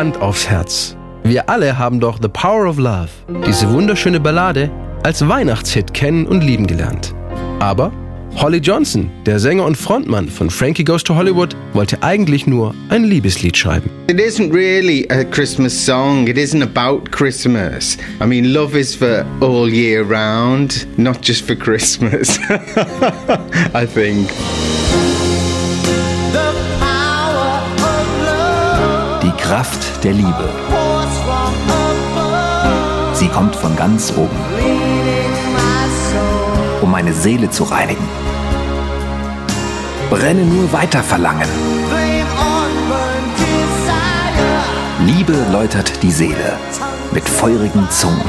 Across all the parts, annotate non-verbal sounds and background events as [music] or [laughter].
Hand aufs Herz. Wir alle haben doch The Power of Love, diese wunderschöne Ballade, als Weihnachtshit kennen und lieben gelernt. Aber Holly Johnson, der Sänger und Frontmann von Frankie Goes to Hollywood, wollte eigentlich nur ein Liebeslied schreiben. It isn't really a Christmas song. It isn't about Christmas. I mean, love is for all year round, not just for Christmas. [laughs] I think. Kraft der Liebe. Sie kommt von ganz oben, um meine Seele zu reinigen. Brenne nur weiter verlangen. Liebe läutert die Seele mit feurigen Zungen.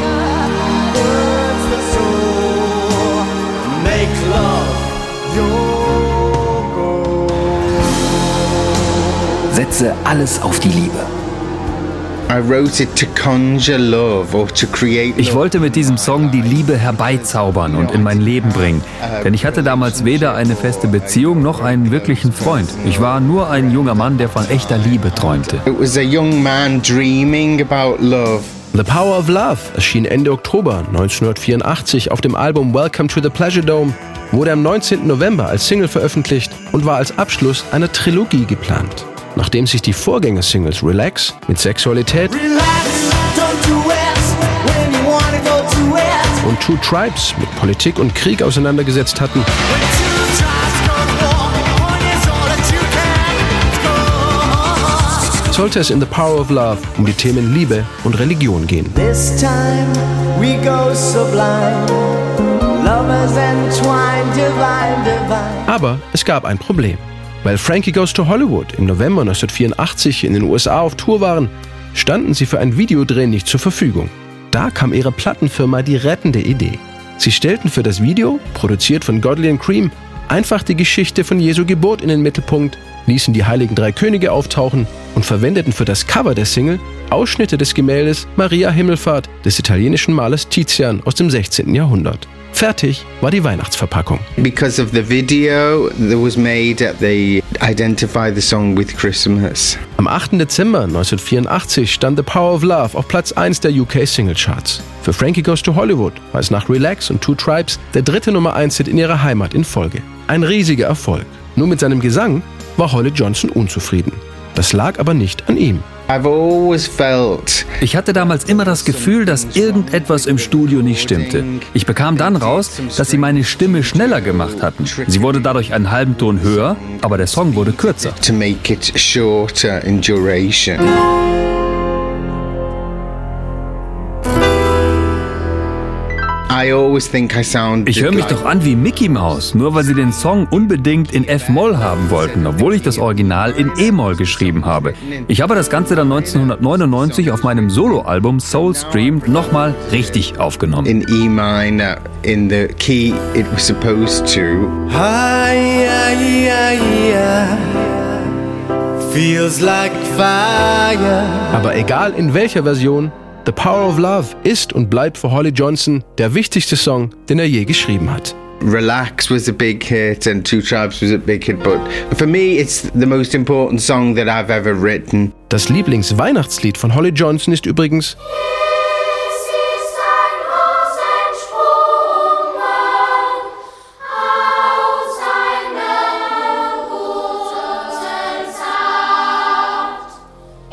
Setze alles auf die Liebe. Ich wollte mit diesem Song die Liebe herbeizaubern und in mein Leben bringen. Denn ich hatte damals weder eine feste Beziehung noch einen wirklichen Freund. Ich war nur ein junger Mann, der von echter Liebe träumte. It was a young man dreaming about love. The Power of Love erschien Ende Oktober 1984 auf dem Album Welcome to the Pleasure Dome, wurde am 19. November als Single veröffentlicht und war als Abschluss einer Trilogie geplant. Nachdem sich die Vorgängersingles Relax mit Sexualität und Two Tribes mit Politik und Krieg auseinandergesetzt hatten, sollte es in The Power of Love um die Themen Liebe und Religion gehen. Aber es gab ein Problem. Weil Frankie Goes to Hollywood im November 1984 in den USA auf Tour waren, standen sie für ein Videodreh nicht zur Verfügung. Da kam ihre Plattenfirma die rettende Idee. Sie stellten für das Video, produziert von Godley and Cream, einfach die Geschichte von Jesu Geburt in den Mittelpunkt, ließen die Heiligen Drei Könige auftauchen und verwendeten für das Cover der Single Ausschnitte des Gemäldes Maria Himmelfahrt des italienischen Malers Tizian aus dem 16. Jahrhundert. Fertig war die Weihnachtsverpackung. Because of the video that was made, they identify the song with Christmas. Am 8. Dezember 1984 stand The Power of Love auf Platz 1 der UK Singlecharts. Für Frankie Goes to Hollywood war es nach Relax und Two Tribes der dritte Nummer 1 Hit in ihrer Heimat in Folge. Ein riesiger Erfolg. Nur mit seinem Gesang war Holly Johnson unzufrieden. Das lag aber nicht an ihm. Ich hatte damals immer das Gefühl, dass irgendetwas im Studio nicht stimmte. Ich bekam dann raus, dass sie meine Stimme schneller gemacht hatten. Sie wurde dadurch einen halben Ton höher, aber der Song wurde kürzer. Ich höre mich doch an wie Mickey Mouse, nur weil sie den Song unbedingt in F-Moll haben wollten, obwohl ich das Original in E-Moll geschrieben habe. Ich habe das Ganze dann 1999 auf meinem Soloalbum Soulstream nochmal richtig aufgenommen. in E minor in the key it was supposed to. Hi. Feels like fire. Aber egal in welcher Version, The Power of Love ist und bleibt für Holly Johnson der wichtigste Song, den er je geschrieben hat. Relax was a big hit and Two Tribes was a big hit, but for me it's the most important song that I've ever written. Das Lieblingsweihnachtslied von Holly Johnson ist übrigens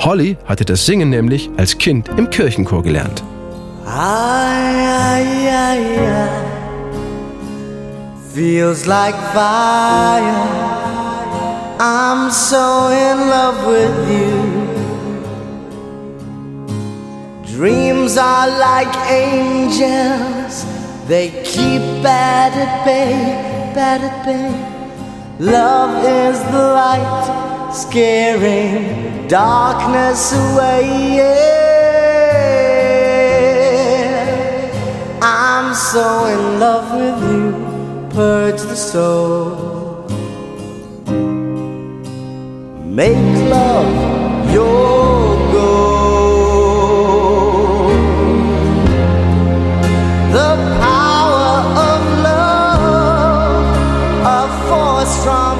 Holly hatte das Singen nämlich als Kind im Kirchenchor gelernt. Ay, ay, ay. Feels like fire. I'm so in love with you. Dreams are like angels, they keep bad at bay, bad at bay. Love is the light, scaring darkness away. Yeah. I'm so in love with you, purge the soul. Make love your goal. The power of love, a force from